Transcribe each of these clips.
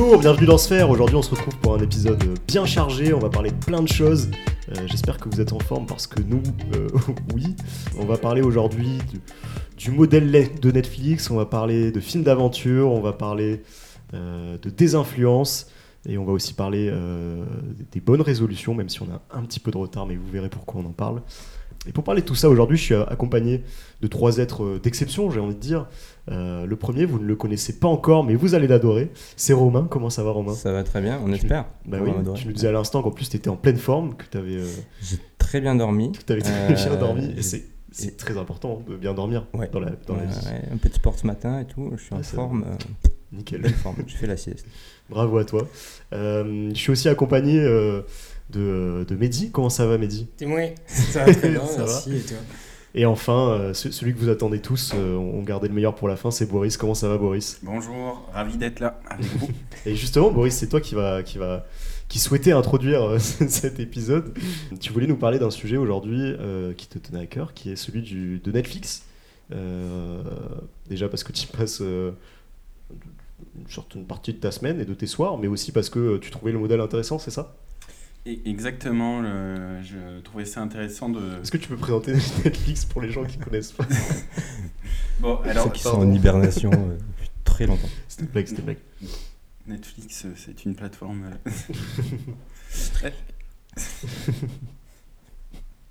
Bonjour, bienvenue dans Sphère. Aujourd'hui, on se retrouve pour un épisode bien chargé. On va parler de plein de choses. Euh, J'espère que vous êtes en forme parce que nous, euh, oui. On va parler aujourd'hui du, modèle de Netflix. On va parler de films d'aventure. On va parler euh, de désinfluence. Et on va aussi parler des bonnes résolutions, même si on a un petit peu de retard, mais vous verrez pourquoi on en parle. Et pour parler de tout ça, aujourd'hui, je suis accompagné de trois êtres euh, d'exception, j'ai envie de dire. Euh, le premier, vous ne le connaissez pas encore, mais vous allez l'adorer. C'est Romain. Comment ça va, Romain? Ça va très bien, on espère. Bah oui, tu nous disais à l'instant qu'en plus, tu étais en pleine forme, que tu avais, euh, J'ai très bien dormi. que t'avais Euh, bien dormi. Et c'est c'est très important de bien dormir Ouais. dans la, dans la vie. ouais, un peu de sport ce matin et tout, je suis en forme, euh, Nickel. forme, je fais la sieste. Bravo à toi. Euh, je suis aussi accompagné euh, de, de Mehdi. Comment ça va, Mehdi? Dis-moi, ça va très bien, Ça merci. Et toi? Et enfin, euh, ce- celui que vous attendez tous, euh, on gardait le meilleur pour la fin, c'est Boris. Comment ça va, Boris? Bonjour, ravi d'être là avec vous. Et justement, Boris, c'est toi qui va, qui va, qui souhaitait introduire euh, cet épisode. Tu voulais nous parler d'un sujet aujourd'hui euh, qui te tenait à cœur, qui est celui du, de Netflix. Euh, déjà parce que tu passes euh, une certaine partie de ta semaine et de tes soirs, mais aussi parce que tu trouvais le modèle intéressant, c'est ça? Exactement, le- je trouvais ça intéressant de. Est-ce que tu peux présenter Netflix pour les gens qui connaissent pas Bon, alors Ceux qui sont en hibernation euh, depuis très longtemps. C'était blague, c'était blague. Netflix, euh, c'est une plateforme. euh,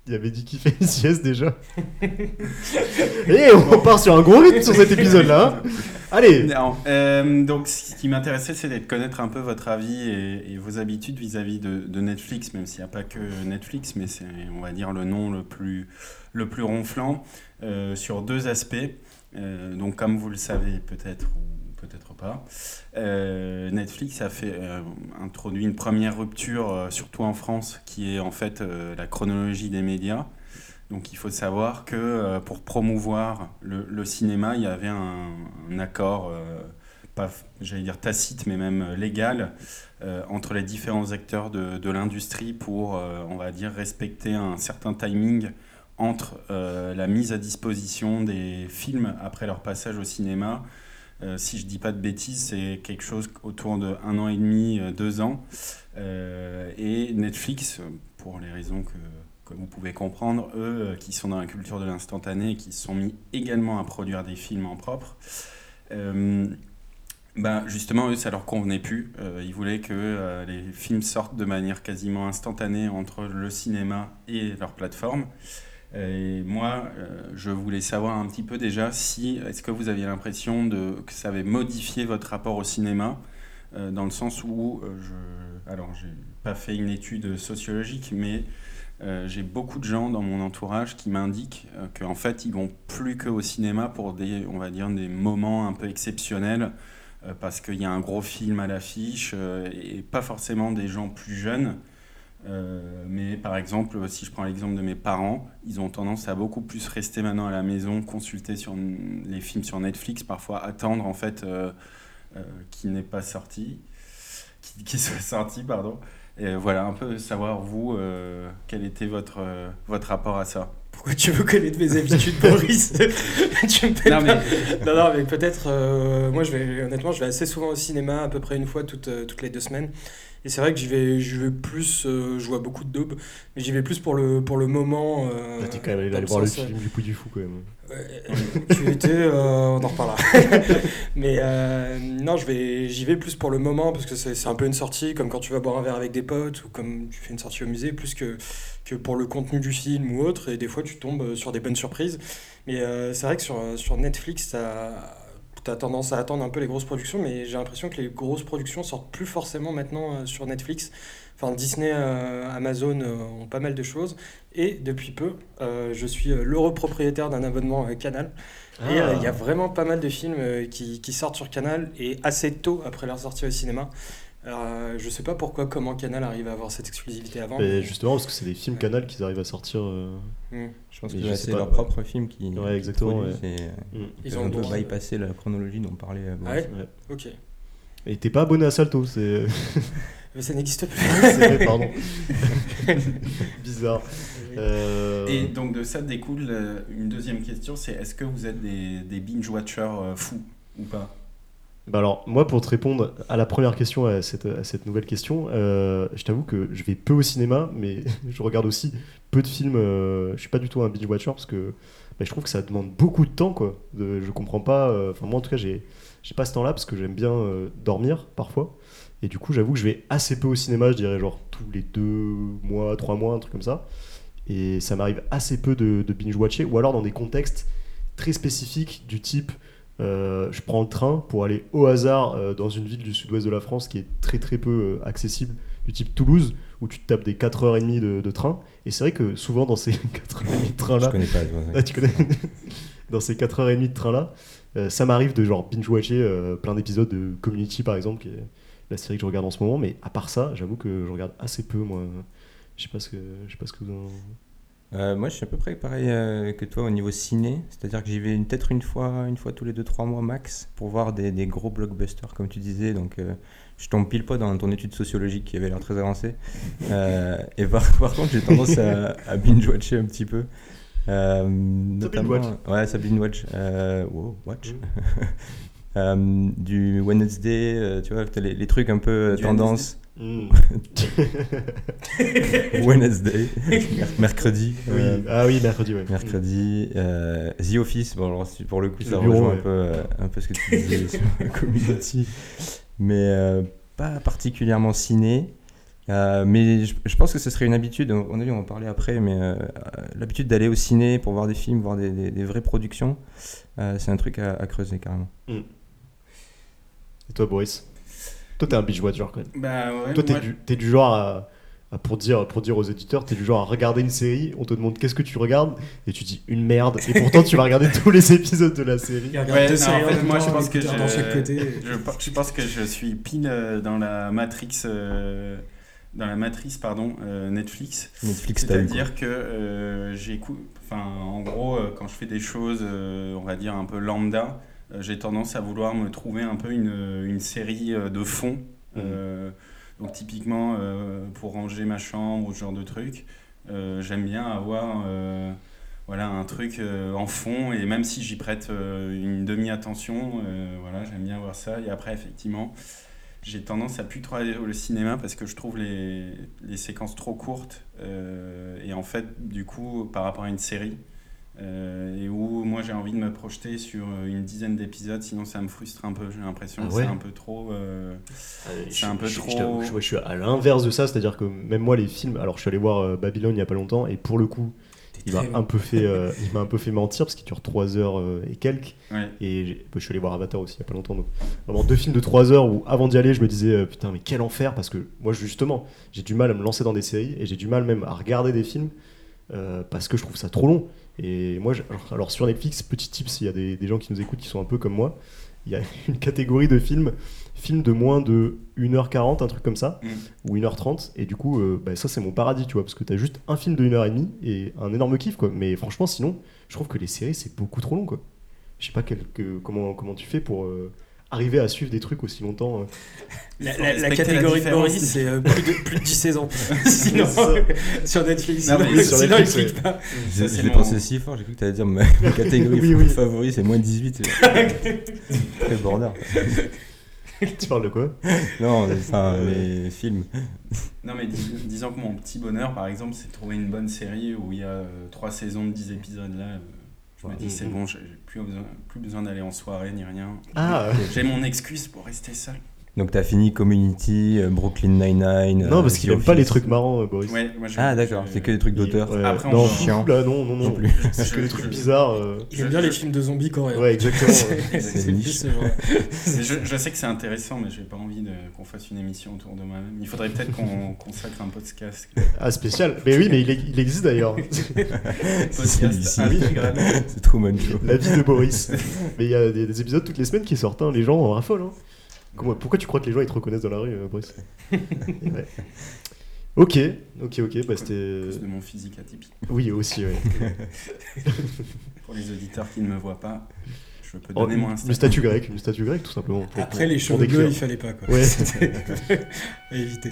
Il avait dit qu'il fait une sieste déjà. Et on part sur un gros rythme sur cet épisode-là. hein. Allez euh, donc ce qui m'intéressait, c'est de connaître un peu votre avis et, vos habitudes vis-à-vis de, Netflix, même s'il n'y a pas que Netflix, mais c'est, on va dire, le nom le plus, le plus ronflant, euh, sur deux aspects. Euh, donc, comme vous le savez peut-être peut-être pas, euh, Netflix a fait euh, introduit une première rupture, euh, surtout en France, qui est en fait la chronologie des médias. Donc il faut savoir que pour promouvoir le, cinéma, il y avait un, accord, pas, j'allais dire tacite, mais même légal, entre les différents acteurs de, l'industrie pour, on va dire, respecter un certain timing entre la mise à disposition des films après leur passage au cinéma. Euh, si je dis pas de bêtises, c'est quelque chose autour de un an et demi, euh, deux ans. Euh, et Netflix, pour les raisons que, vous pouvez comprendre, eux qui sont dans la culture de l'instantané qui se sont mis également à produire des films en propre, bah, justement, eux, ça leur convenait plus. Ils voulaient que les films sortent de manière quasiment instantanée entre le cinéma et leur plateforme. Et moi, euh, je voulais savoir un petit peu déjà si, est-ce que vous aviez l'impression de, que ça avait modifié votre rapport au cinéma, euh, dans le sens où, euh, je, alors j'ai pas fait une étude sociologique, mais j'ai beaucoup de gens dans mon entourage qui m'indiquent euh, qu'en fait, ils vont plus que au cinéma pour des, on va dire, des moments un peu exceptionnels, parce qu'il y a un gros film à l'affiche, et pas forcément des gens plus jeunes. Euh, mais par exemple, si je prends l'exemple de mes parents, ils ont tendance à beaucoup plus rester maintenant à la maison, consulter sur les films sur Netflix, parfois attendre en fait euh, euh, qu'il n'est pas sorti, qu'il soit sorti, pardon. Et voilà, un peu savoir vous, euh, quel était votre, votre rapport à ça. Pourquoi tu veux connaître mes habitudes, Boris? Tu me Non, mais- non, non, mais peut-être. moi, je vais honnêtement, je vais assez souvent au cinéma, à peu près une fois toutes, toutes les deux semaines. Et c'est vrai que j'y vais, j'y vais plus. euh, je vois beaucoup de daubes, mais j'y vais plus pour le, pour le moment. euh, T'es quand même allé voir le euh, film du Puy du Fou quand même. Ouais, tu étais, euh, on en reparlera. Mais euh, non, je vais, j'y vais plus pour le moment parce que c'est un peu une sortie, comme quand tu vas boire un verre avec des potes ou comme tu fais une sortie au musée, plus que, que pour le contenu du film ou autre. Et des fois, tu tombes sur des bonnes surprises. Mais euh, c'est vrai que sur, sur Netflix, tu as tendance à attendre un peu les grosses productions, mais j'ai l'impression que les grosses productions sortent plus forcément maintenant euh, sur Netflix. Enfin, Disney, euh, Amazon euh, ont pas mal de choses. Et depuis peu, euh, je suis l'heureux propriétaire d'un abonnement Canal. Et il y a vraiment pas mal de films qui, qui sortent sur Canal et assez tôt après leur sortie au cinéma. Euh, je sais pas pourquoi, comment Canal arrive à avoir cette exclusivité avant. Et justement, parce que c'est des films Canal qu'ils arrivent à sortir. euh, Hmm. Je pense Mais que c'est leur propre film qui Ouais, exactement, produisent ouais. et, euh, mm. Ils ont un peu bypassé la chronologie dont parlait euh, Ah ouais. Ok. Et t'es pas abonné à Salto, c'est. Mais ça n'existe plus. vrai, pardon. Bizarre. Euh, Et donc de ça découle euh, une deuxième question, c'est est-ce que vous êtes des, des binge-watchers euh, fous ou pas? Bah alors, moi, pour te répondre à la première question, à cette, nouvelle question, euh, je t'avoue que je vais peu au cinéma, mais je regarde aussi peu de films. euh, je suis pas du tout un binge watcher parce que bah, je trouve que ça demande beaucoup de temps, quoi. Je comprends pas. euh, Enfin, moi, en tout cas, j'ai pas ce temps-là parce que j'aime bien euh, dormir parfois. Et du coup, j'avoue que je vais assez peu au cinéma, je dirais genre tous les deux mois, trois mois, un truc comme ça. Et ça m'arrive assez peu de binge-watcher, ou alors dans des contextes très spécifiques du type euh, je prends le train pour aller au hasard euh, dans une ville du sud-ouest de la France qui est très très peu euh, accessible, du type Toulouse, où tu te tapes des 4h30 de, de train. Et c'est vrai que souvent dans ces 4h30 de Je train-là, connais pas. ah, tu connais Dans ces 4h30 de train-là, ça m'arrive de genre binge-watcher plein d'épisodes de Community par exemple, qui est la série que je regarde en ce moment. Mais à part ça, j'avoue que je regarde assez peu moi. Je sais pas ce que, je sais pas ce que vous en... Euh, moi, je suis à peu près pareil euh, que toi au niveau ciné. C'est-à-dire que j'y vais peut-être une fois, une fois tous les 2-3 mois max pour voir des, des gros blockbusters, comme tu disais. Donc, euh, je tombe pile pas dans ton étude sociologique qui avait l'air très avancée. Et par, par contre, j'ai tendance à, à binge-watcher un petit peu. Notamment, binge-watch. ouais, ça binge-watch. Wow, watch. Euh, du Wednesday, tu vois, les, les trucs un peu tendance. Hmm. Wednesday, mer- mercredi. Oui. euh, Ah oui, mercredi, ouais. Mercredi, euh, The Office, bon alors pour le coup Le ça bureau, rejoint ouais. un, peu, euh, un peu ce que tu disais sur Community, mais pas particulièrement ciné. Mais je, je pense que ce serait une habitude, on, on va en parler après, mais l'habitude d'aller au ciné pour voir des films, voir des, des- des vraies productions, c'est un truc à, à creuser carrément. Et toi, Boris? Toi, t'es un binge-watcher quand même. Bah ouais, Toi, t'es moi- du, du genre à, à- pour, dire, pour dire aux éditeurs, t'es du genre à regarder une série, on te demande qu'est-ce que tu regardes, et tu dis une merde, et pourtant tu vas regarder tous les épisodes de la série. Ouais, deux non, en fait, moi je pense que je, côté. je, je pense que je suis pile euh, dans la matrix, euh, dans la matrice pardon, euh, Netflix. Netflix. C'est-à-dire que euh, j'écoute, enfin en gros euh, quand je fais des choses, euh, on va dire un peu lambda, euh, j'ai tendance à vouloir me trouver un peu une, une série euh, de fond. Euh, donc typiquement euh, pour ranger ma chambre ou ce genre de truc, euh, j'aime bien avoir euh, voilà un truc euh, en fond et même si j'y prête euh, une demi-attention, euh, voilà j'aime bien voir ça. Et après effectivement j'ai tendance à plus trop aller au cinéma parce que je trouve les, les séquences trop courtes euh, et en fait du coup par rapport à une série euh, et où moi j'ai envie de me projeter sur euh, une dizaine d'épisodes sinon ça me frustre un peu j'ai l'impression Ah que c'est un peu trop euh, C'est un peu je, trop- Je, t'avoue, je- je suis à l'inverse de ça, c'est-à-dire que même moi, les films. Alors, je suis allé voir euh, Babylone il y a pas longtemps, et pour le coup, il m'a un peu fait, euh, il m'a un peu fait mentir parce qu'il dure 3 heures et quelques. ouais. Et bah, je suis allé voir Avatar aussi il y a pas longtemps. Donc, vraiment deux films de 3 heures où avant d'y aller, je me disais putain, mais quel enfer parce que moi, justement, j'ai du mal à me lancer dans des séries et j'ai du mal même à regarder des films euh, parce que je trouve ça trop long. Et moi, je- alors, sur Netflix, petit tips, il y a des, des gens qui nous écoutent qui sont un peu comme moi. Il y a une catégorie de films, films de moins de 1h40, un truc comme ça, Mm. ou 1h30. Et du coup, euh, bah, ça, c'est mon paradis, tu vois, parce que t'as juste un film de 1h30 et un énorme kiff, quoi. Mais franchement, sinon, je trouve que les séries, c'est beaucoup trop long, quoi. Je sais pas quel- que- comment, comment tu fais pour euh, arriver à suivre des trucs aussi longtemps. euh. La, la- la respecter la catégorie de. Boris, c'est euh, plus, de, plus de 17 ans. Sinon, sur Netflix, Non, mais sur sinon, Netflix, il clique pas. J'ai mon- pensé si fort, j'ai cru que tu allais dire ma ma catégorie Oui, oui. favorite c'est moins de 18. Très border. tu parles de quoi? Non, mais, enfin, les films. Non, mais dis- disons que mon petit bonheur, par exemple, c'est de trouver une bonne série où il y a euh, trois saisons de 10 épisodes. Là, euh, je me dis, Mhm. c'est bon, j'ai j'ai plus besoin, plus besoin d'aller en soirée ni rien. Ah J'ai mon excuse pour rester seul. Donc t'as fini Community, euh, Brooklyn Nine-Nine. Non, euh, parce qu'il The aime pas les trucs marrants, euh, Boris. Ouais, moi, je- Ah d'accord, c'est que des trucs d'auteur. Ouais. Après, on non, chiant. Là, non, non, non. Plus. C'est que des trucs bizarres. euh. Il aime bien les films de zombies coréens. Ouais, exactement. C'est C'est c'est niche. Je, je sais que c'est intéressant, mais j'ai pas envie de- qu'on fasse une émission autour de moi-même. Il faudrait peut-être qu'on consacre un podcast. Ah, spécial. Mais oui, mais il, est- il existe d'ailleurs. C'est podcast. C'est Truman Show. La vie de Boris. Mais il y a des, des épisodes toutes les semaines qui sortent. hein. Les gens en raffolent. hein. Comment- pourquoi tu crois que les gens ils te reconnaissent dans la rue, euh, Ouais. Ok, ok, ok. Bah, c'était. de mon physique atypique. Oui, aussi, ouais. Pour les auditeurs qui ne me voient pas, je peux Oh, donner mon une Instagram. statue grecque, une statue grecque tout simplement. pour- Après, pour- les cheveux bleus, il fallait pas. Quoi. Ouais. À éviter.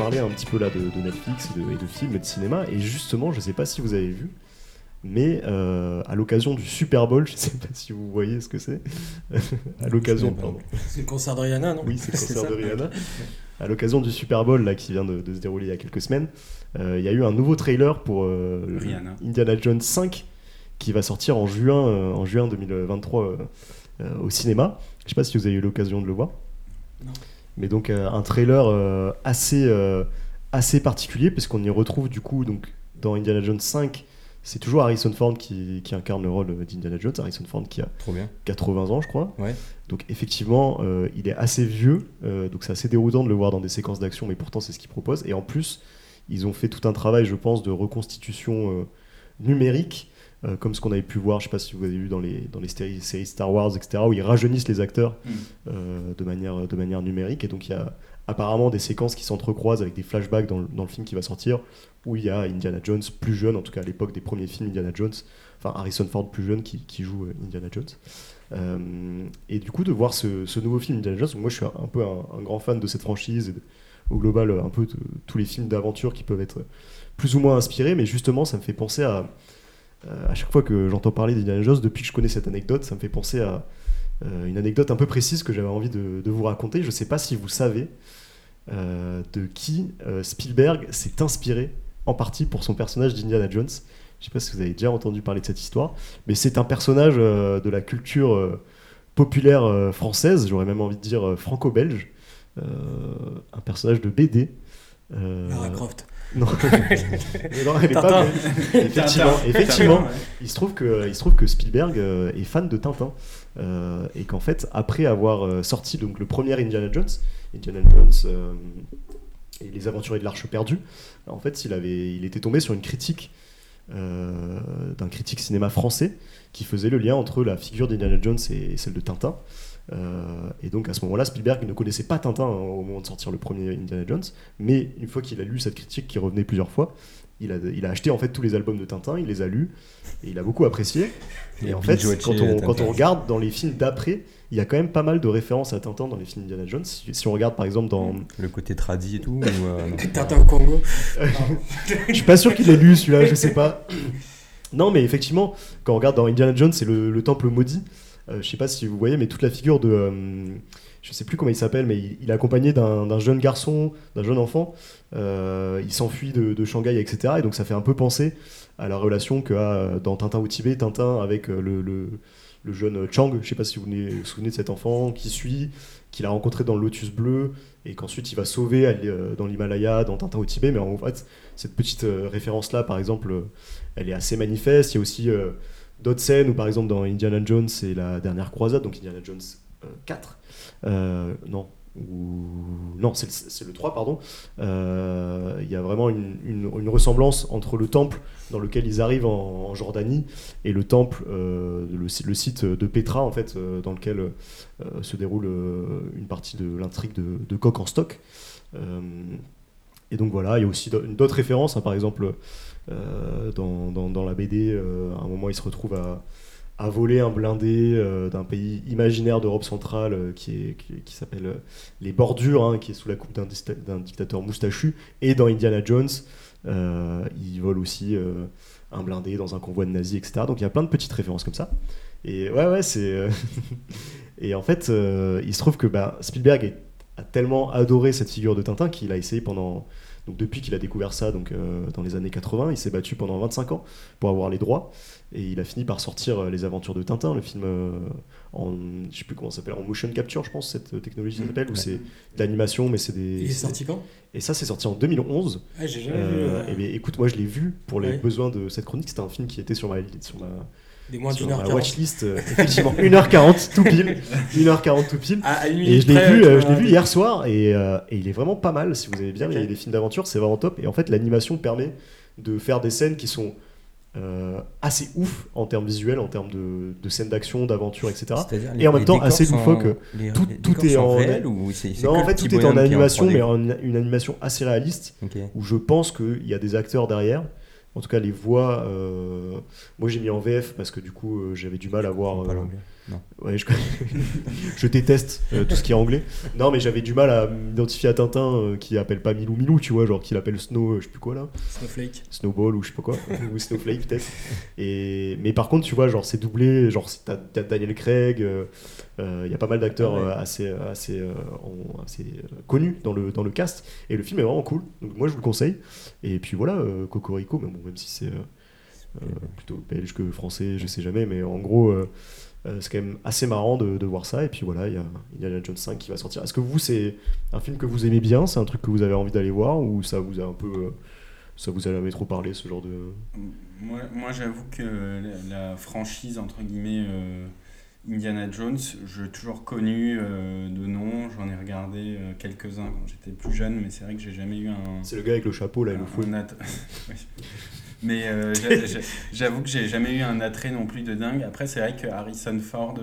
À parler un petit peu là de, de Netflix et de, et de films et de cinéma. Et justement, je sais pas si vous avez vu, mais euh, à l'occasion du Super Bowl, je sais pas si vous voyez ce que c'est. à l'occasion, pardon. C'est le concert de Rihanna, non? Oui, c'est le concert de Rihanna. À l'occasion du Super Bowl là, qui vient de, de se dérouler il y a quelques semaines, euh, il y a eu un nouveau trailer pour euh, Rihanna. Indiana Jones 5 qui va sortir en juin, en juin 2023 euh, euh, au cinéma. Je sais pas si vous avez eu l'occasion de le voir. Non. Mais donc euh, un trailer euh, assez, euh, assez particulier puisqu'on y retrouve du coup donc, dans Indiana Jones 5 c'est toujours Harrison Ford qui, qui incarne le rôle d'Indiana Jones. Harrison Ford qui a Trop bien. 80 ans, je crois. Ouais. Donc effectivement, euh, il est assez vieux, euh, donc c'est assez déroutant de le voir dans des séquences d'action, mais pourtant c'est ce qu'il propose. Et en plus, ils ont fait tout un travail, je pense, de reconstitution euh, numérique, euh, comme ce qu'on avait pu voir, je sais pas si vous avez vu dans les, dans les séries, séries Star Wars, etc., où ils rajeunissent les acteurs Mm. euh, de, manière, de manière numérique. Et donc il y a apparemment des séquences qui s'entrecroisent avec des flashbacks dans le, dans le film qui va sortir, où il y a Indiana Jones plus jeune, en tout cas à l'époque des premiers films Indiana Jones, enfin Harrison Ford plus jeune qui, qui joue euh, Indiana Jones. Euh, et du coup, de voir ce, ce nouveau film Indiana Jones, moi je suis un, un peu un, un grand fan de cette franchise et de- au global un peu de tous les films d'aventure qui peuvent être plus ou moins inspirés, mais justement ça me fait penser à à chaque fois que j'entends parler d'Indiana Jones, depuis que je connais cette anecdote, ça me fait penser à euh, une anecdote un peu précise que j'avais envie de, de vous raconter. Je sais pas si vous savez euh, de qui euh, Spielberg s'est inspiré en partie pour son personnage d'Indiana Jones. Je sais pas si vous avez déjà entendu parler de cette histoire, mais c'est un personnage euh, de la culture euh, populaire euh, française, j'aurais même envie de dire euh, franco-belge, euh, un personnage de BD. euh, Lara Croft. Non, non, elle est pas effectivement, effectivement, il se trouve que il se trouve que Spielberg euh, est fan de Tintin. Euh, et qu'en fait après avoir euh, sorti donc le premier Indiana Jones, Indiana Jones euh, et les aventuriers de l'Arche perdue, en fait il avait il était tombé sur une critique euh, d'un critique cinéma français qui faisait le lien entre la figure d'Indiana Jones et celle de Tintin. Euh, et donc à ce moment-là, Spielberg ne connaissait pas Tintin hein, au moment de sortir le premier Indiana Jones, mais une fois qu'il a lu cette critique qui revenait plusieurs fois, il a, il a acheté en fait tous les albums de Tintin, il les a lus et il a beaucoup apprécié. Et en fait, quand on, Tintin. quand on regarde dans les films d'après, il y a quand même pas mal de références à Tintin dans les films Indiana Jones. Si, si on regarde par exemple dans. Le côté tradi et tout. ou, euh, Tintin au Congo. Je suis pas sûr qu'il ait lu celui-là, je sais pas. Non, mais effectivement, quand on regarde dans Indiana Jones, c'est le, le temple maudit. Euh, je sais pas si vous voyez, mais toute la figure de. euh, je sais plus comment il s'appelle, mais il, est accompagné d'un jeune garçon, d'un jeune enfant. Euh, il s'enfuit de, Shanghai, etc. Et donc ça fait un peu penser à la relation que a dans Tintin au Tibet, Tintin avec le, jeune Chang. Je sais pas si vous vous souvenez de cet enfant qui suit, qu'il a rencontré dans le Lotus Bleu, et qu'ensuite il va sauver dans l'Himalaya, dans Tintin au Tibet. Mais en fait, cette petite référence-là, par exemple, elle est assez manifeste. Il y a aussi d'autres scènes où, par exemple, dans Indiana Jones, c'est la dernière croisade, donc Indiana Jones euh, 4. Euh, non. Non, c'est le, le 3, pardon. Euh, Il y a vraiment une, ressemblance entre le temple dans lequel ils arrivent en, Jordanie et le temple, euh, le, si- le site de Petra, en fait, dans lequel se déroule une partie de l'intrigue de, Coq en stock. Et donc voilà, il y a aussi d'au- d'autres références, hein, par exemple, dans, dans- la BD, euh, à un moment, il se retrouve à, voler un blindé euh, d'un pays imaginaire d'Europe centrale euh, qui, s'appelle euh, les Bordures, hein, qui est sous la coupe d'un dictateur moustachu. Et dans Indiana Jones, euh, il vole aussi euh, un blindé dans un convoi de nazis, etc. Donc il y a plein de petites références comme ça. Et ouais, ouais, c'est. euh, et en fait, euh, il se trouve que bah, Spielberg a tellement adoré cette figure de Tintin qu'il a essayé pendant. Donc depuis qu'il a découvert ça, donc euh, dans les années 80, il s'est battu pendant 25 ans pour avoir les droits. Et il a fini par sortir euh, Les Aventures de Tintin, le film euh, en. Je sais plus comment s'appelle, en motion capture, je pense, cette technologie ça s'appelle, où Ouais. c'est de l'animation, mais c'est des. Il est sorti quand? Et ça, c'est sorti en 2011. Ah, J'ai jamais vu. Eh bien, écoute, moi je l'ai vu pour les Ouais. besoins de cette chronique. C'était un film qui était sur ma, sur ma, Des moins sur d'une heure ma quarante. watchlist. euh, effectivement, 1h40 tout pile. 1h40 tout pile. À, à une Et minute je l'ai vu, euh, je l'ai vu hier soir et, euh, et il est vraiment pas mal. Si vous aimez bien Ok. les, les films d'aventure, c'est vraiment top. Et en fait, l'animation permet de faire des scènes qui sont euh, assez ouf en termes visuels, en termes de, de scènes d'action, d'aventure, etc. Et en même temps, assez loufoque. les- Tout- les tout décors est en- réels ou Non, en fait, tout est en animation, 3D? mais en une animation assez réaliste où je pense qu'il y a des acteurs derrière En tout cas, les voix, euh, moi j'ai mis en VF parce que du coup euh, j'avais du mal à voir. Pas l'anglais. Non. Ouais, je, je déteste euh, tout ce qui est anglais. Non, mais j'avais du mal à m'identifier à Tintin euh, qui appelle pas Milou Milou, tu vois, genre qu'il appelle Snow, euh, je sais plus quoi là, Snowflake. Snowball ou je sais pas quoi, ou Snowflake peut-être. Et mais par contre, tu vois, genre c'est doublé, genre t'as Daniel Craig, il y a pas mal d'acteurs Ah ouais. euh, assez assez, euh, en- assez connus dans le dans le cast. Et le film est vraiment cool. Donc moi je vous le conseille. Et puis voilà, euh, Cocorico, mais bon, même si c'est euh, euh, plutôt belge que français, je sais jamais, mais en gros. Euh, c'est quand même assez marrant de, voir ça. Et puis voilà, il y a Indiana Jones 5 qui va sortir. Est-ce que vous, c'est un film que vous aimez bien? C'est un truc que vous avez envie d'aller voir? Ou ça vous a un peu. euh, ça vous a jamais trop parlé, ce genre de. Moi, moi j'avoue que la, la franchise, entre guillemets, euh, Indiana Jones, j'ai toujours connu euh, de nom. J'en ai regardé euh, quelques-uns quand j'étais plus jeune, mais c'est vrai que j'ai jamais eu un. C'est le gars avec le chapeau là et le Oui. Mais euh, j'a- j'a- j'avoue que j'ai jamais eu un attrait non plus de dingue. Après, c'est vrai que Harrison Ford,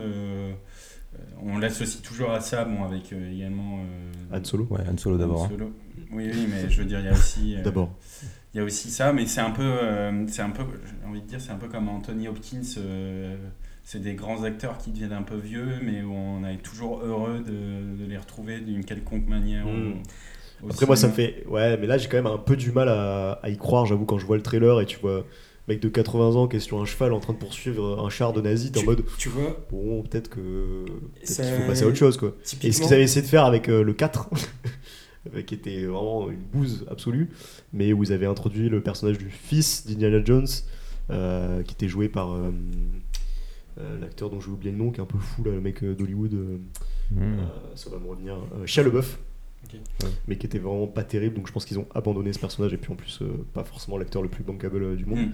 on l'associe toujours à ça, bon, avec euh, également. euh, Han Solo Ouais, Han Solo d'abord. Han hein. Solo. Oui, oui, mais je veux dire, il y a aussi. euh, D'abord. il y a aussi ça, mais c'est un peu, euh, c'est un peu, j'ai envie de dire, c'est un peu comme Anthony Hopkins. euh, c'est des grands acteurs qui deviennent un peu vieux, mais où on est toujours heureux de, de les retrouver d'une quelconque manière. Mm. au- au Après, moi, ça me fait. Ouais, mais là, j'ai quand même un peu du mal à, à y croire, j'avoue, quand je vois le trailer et tu vois. Mec de 80 ans qui est sur un cheval en train de poursuivre un char de nazi, t'es en mode Tu vois, bon, peut-être que. Ça- qu'il faut passer à autre chose, quoi. Et ce qu'ils avaient essayé de faire avec euh, le 4, euh, qui était vraiment une bouse absolue, mais où ils avaient introduit le personnage du fils d'Indiana Jones, euh, qui était joué par euh, l'acteur dont j'ai oublié le nom, qui est un peu fou, là, le mec euh, d'Hollywood, euh, Mmh. euh, ça va me revenir, euh. Ok. Ouais. Mais qui était vraiment pas terrible, donc je pense qu'ils ont abandonné ce personnage, et puis en plus, euh, pas forcément l'acteur le plus bankable euh, du monde. Mm.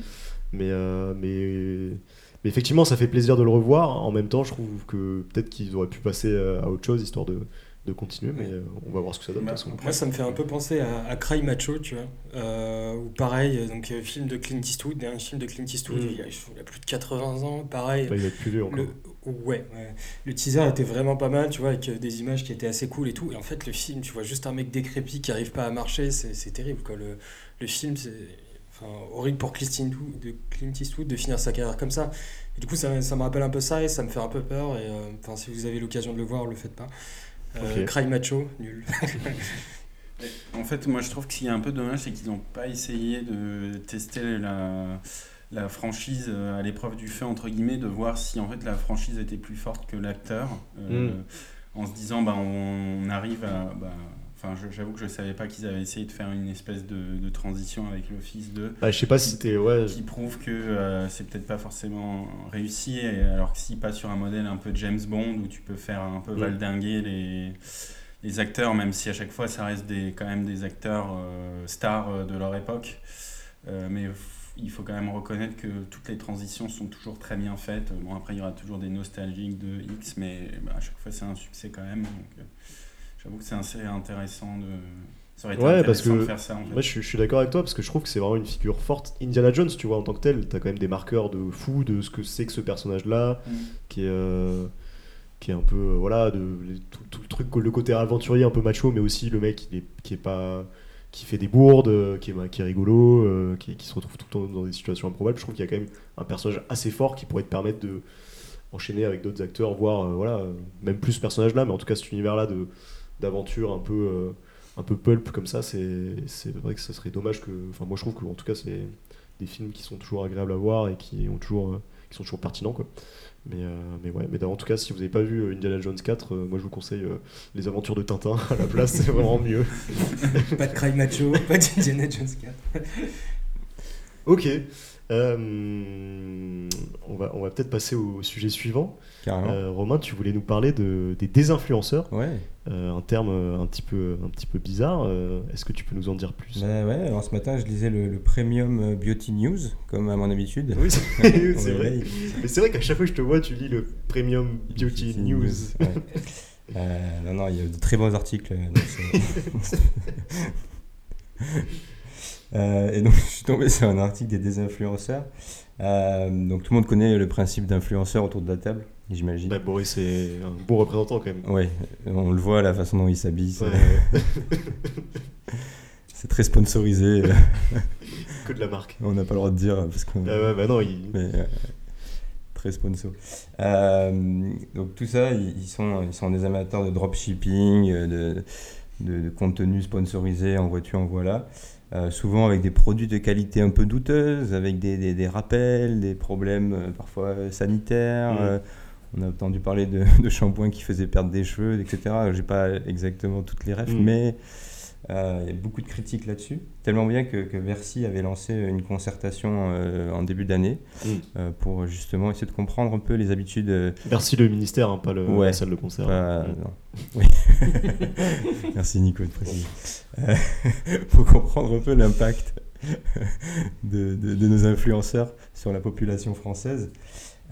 Mais, euh, mais, mais effectivement, ça fait plaisir de le revoir. En même temps, je trouve que peut-être qu'ils auraient pu passer euh, à autre chose histoire de, de continuer, mais euh, on va voir ce que ça donne. Bah. Moi, ça me fait un peu penser à, à Cry Macho, tu vois. Euh, ou pareil, euh, donc euh, film de Clint Eastwood, un film de Clint Eastwood, Mm. il, a, il a plus de 80 ans, pareil. Enfin, il va être plus encore. Le, ouais, ouais. le teaser était vraiment pas mal, tu vois, avec des images qui étaient assez cool et tout. Et en fait, le film, tu vois juste un mec décrépit qui arrive pas à marcher, c'est terrible, quoi. Le, le film, c'est enfin, horrible pour Clint Eastwood, de Clint Eastwood de finir sa carrière comme ça. Et du coup, ça, ça me rappelle un peu ça et ça me fait un peu peur. Et euh, enfin, si vous avez l'occasion de le voir, le faites pas. Euh, Ok. Cry Macho, nul. En fait, moi je trouve que ce qui est un peu dommage, c'est qu'ils n'ont pas essayé de tester la, la franchise euh, à l'épreuve du feu, entre guillemets, de voir si en fait la franchise était plus forte que l'acteur. euh, Mm. En se disant, bah, on arrive à. bah, Enfin, j'avoue que je savais pas qu'ils avaient essayé de faire une espèce de, de transition avec fils de. Bah, je sais pas si c'était. Ouais, qui prouve que euh, c'est peut-être pas forcément réussi, et alors que si pas sur un modèle un peu James Bond où tu peux faire un peu Mm. valdinguer les, les acteurs, même si à chaque fois ça reste des, quand même des acteurs euh, stars euh, de leur époque. Euh, mais il faut quand même reconnaître que toutes les transitions sont toujours très bien faites. Bon, après, il y aura toujours des nostalgiques de X, mais bah, à chaque fois c'est un succès quand même. Donc, j'avoue que c'est assez intéressant de. Ça aurait été Ouais, parce que de faire ça en fait. Je, suis- d'accord avec toi parce que je trouve que c'est vraiment une figure forte. Indiana Jones, tu vois, en tant que tel, t'as quand même des marqueurs de fou de ce que c'est que ce personnage-là, Mm. qui est, euh, qui est un peu, euh, voilà, de, tout, tout le truc, le côté aventurier un peu macho, mais aussi le mec qui est, qui est pas, qui fait des bourdes, euh, qui est, qui est rigolo, euh, qui, qui se retrouve tout le temps dans des situations improbables. Je trouve qu'il y a quand même un personnage assez fort qui pourrait te permettre de enchaîner avec d'autres acteurs, voire, voilà, même plus ce personnage-là, mais en tout cas cet univers-là de d'aventure un peu euh, un peu pulp comme ça c'est c'est vrai que ça serait dommage que enfin moi je trouve que en tout cas c'est des films qui sont toujours agréables à voir et qui ont toujours euh, qui sont toujours pertinents quoi. Mais euh, mais ouais mais en tout cas si vous n'avez pas vu euh, Indiana Jones 4 euh, moi je vous conseille les aventures de Tintin à la place c'est vraiment mieux. Pas de Cry Macho, pas d'Indiana Jones 4. ok Euh, on va on va peut-être passer au sujet suivant. Euh, Romain tu voulais nous parler de des désinfluenceurs Ouais. Euh, un terme un petit peu un petit peu bizarre est-ce que tu peux nous en dire plus? Bah ouais, alors ce matin, je lisais le, le Premium Beauty News, comme à mon habitude. Oui, c'est vrai. Mais c'est vrai qu'à chaque fois que je te vois, tu lis le Premium Beauty News. Ouais. Non, non, il y a de très bons articles. Euh, et donc, je suis tombé sur un article des désinfluenceurs. Euh, donc, tout le monde connaît le principe d'influenceur autour de la table, j'imagine. Bah, Boris est un bon représentant quand même. Ouais, on le voit, la façon dont il s'habille, c'est- Ouais. c'est très sponsorisé. que de la marque. On n'a pas le droit de dire parce qu'on. Ah bah non, il... Mais, très sponsor. Euh, donc tout ça, ils, sont, ils sont des amateurs de dropshipping, de, de, de contenu sponsorisé en voiture, en voilà. Euh, souvent avec des produits de qualité un peu douteuse, avec des, des, des rappels, des problèmes euh, parfois euh, sanitaires. Euh, on a entendu parler de, de shampoings qui faisaient perdre des cheveux, etc. J'ai pas exactement toutes les refs, Mhm. mais euh, il y a beaucoup de critiques là-dessus. Tellement bien que, que avait lancé une concertation euh, en début d'année Mhm. euh, pour justement essayer de comprendre un peu les habitudes. Merci le ministère, hein, pas le, Ouais. la salle de concert. pas- Mm. non. Oui. Merci Nico de préciser. Pour comprendre un peu l'impact de, de- de nos influenceurs sur la population française.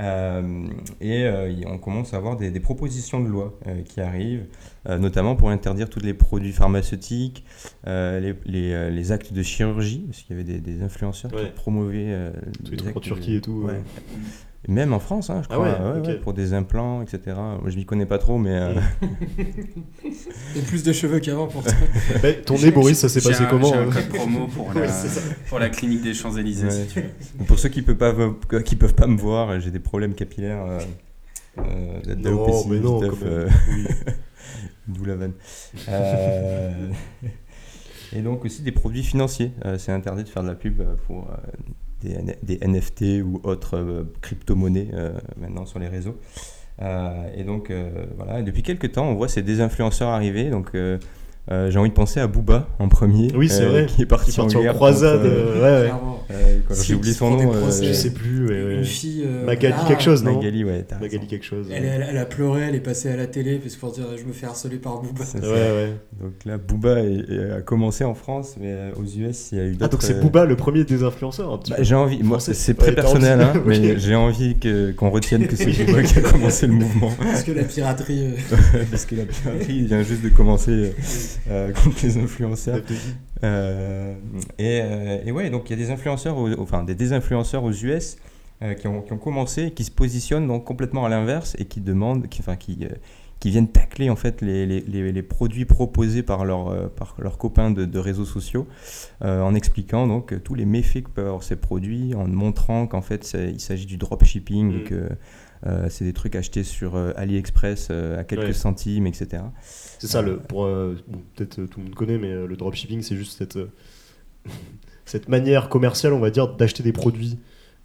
Euh, et euh, on commence à avoir des, des propositions de loi euh, qui arrivent, notamment pour interdire tous les produits pharmaceutiques, les, les, les actes de chirurgie, parce qu'il y avait des, des influenceurs Ouais. qui promouvaient Tous les en Turquie de- et tout, Ouais. Même en France, hein, je Ah crois, ouais, ouais, ok. ouais, pour des implants, etc. Moi, je m'y connais pas trop, mais euh, Et plus de cheveux qu'avant pour toi. Bah, ton nez, Boris, ça s'est passé un- comment J'ai un hein code promo pour, la, pour clinique des Champs-Élysées, Ouais. si tu veux. pour ceux qui peuvent pas qui peuvent pas me voir, j'ai des problèmes capillaires. Euh, euh, Non, mais non, même. euh, Oui. D'où la vanne. Euh, et donc aussi des produits financiers. Euh, c'est interdit de faire de la pub euh, pour euh, des, NFT ou autres euh, crypto-monnaies euh, maintenant sur les réseaux. Euh, et donc voilà, depuis quelques temps, on voit ces désinfluenceurs arriver. Donc j'ai envie de penser à Booba en premier, Oui, c'est euh, vrai. qui est parti, Qui est parti en, en guerre croisade. contre, euh, euh, ouais, ouais. Euh, j'ai oublié son nom. euh. Je sais plus. ouais, ouais. Une fille. euh, Magali ah, quelque chose, non Magali, ouais, t'as Magali quelque chose. Elle, ouais. elle, elle a pleuré, elle est passée à la télé parce que pour dire je me fais harceler par Booba. Ouais, ouais. Donc là, Booba est- est- a commencé en France, mais euh, aux US, il y a eu Ah, d'autres. donc c'est euh, Booba le premier des influenceurs bah, j'ai envie, moi c'est très personnel, hein, mais j'ai envie que, qu'on retienne que c'est Booba qui a commencé le mouvement. Parce que la piraterie. euh, Parce que la piraterie vient juste de commencer euh, euh, contre les influenceurs. Euh, et, euh, et ouais, donc il y a des influenceurs, aux- enfin des désinfluenceurs aux US euh, qui, ont, qui ont commencé, qui se positionnent donc complètement à l'inverse et qui demandent, qui, enfin qui, euh, qui viennent tacler en fait les, les, les, les produits proposés par, leur, euh, par leurs copains de, de réseaux sociaux, euh, en expliquant donc tous les méfaits que peuvent avoir ces produits, en montrant qu'en fait il s'agit du dropshipping Mm. et que euh, c'est des trucs achetés sur euh, AliExpress euh, à quelques Ouais. centimes, etc. C'est ça, le, pour, euh, bon, peut-être euh, tout le monde connaît, mais euh, le dropshipping, c'est juste cette, euh, cette manière commerciale, on va dire, d'acheter des produits,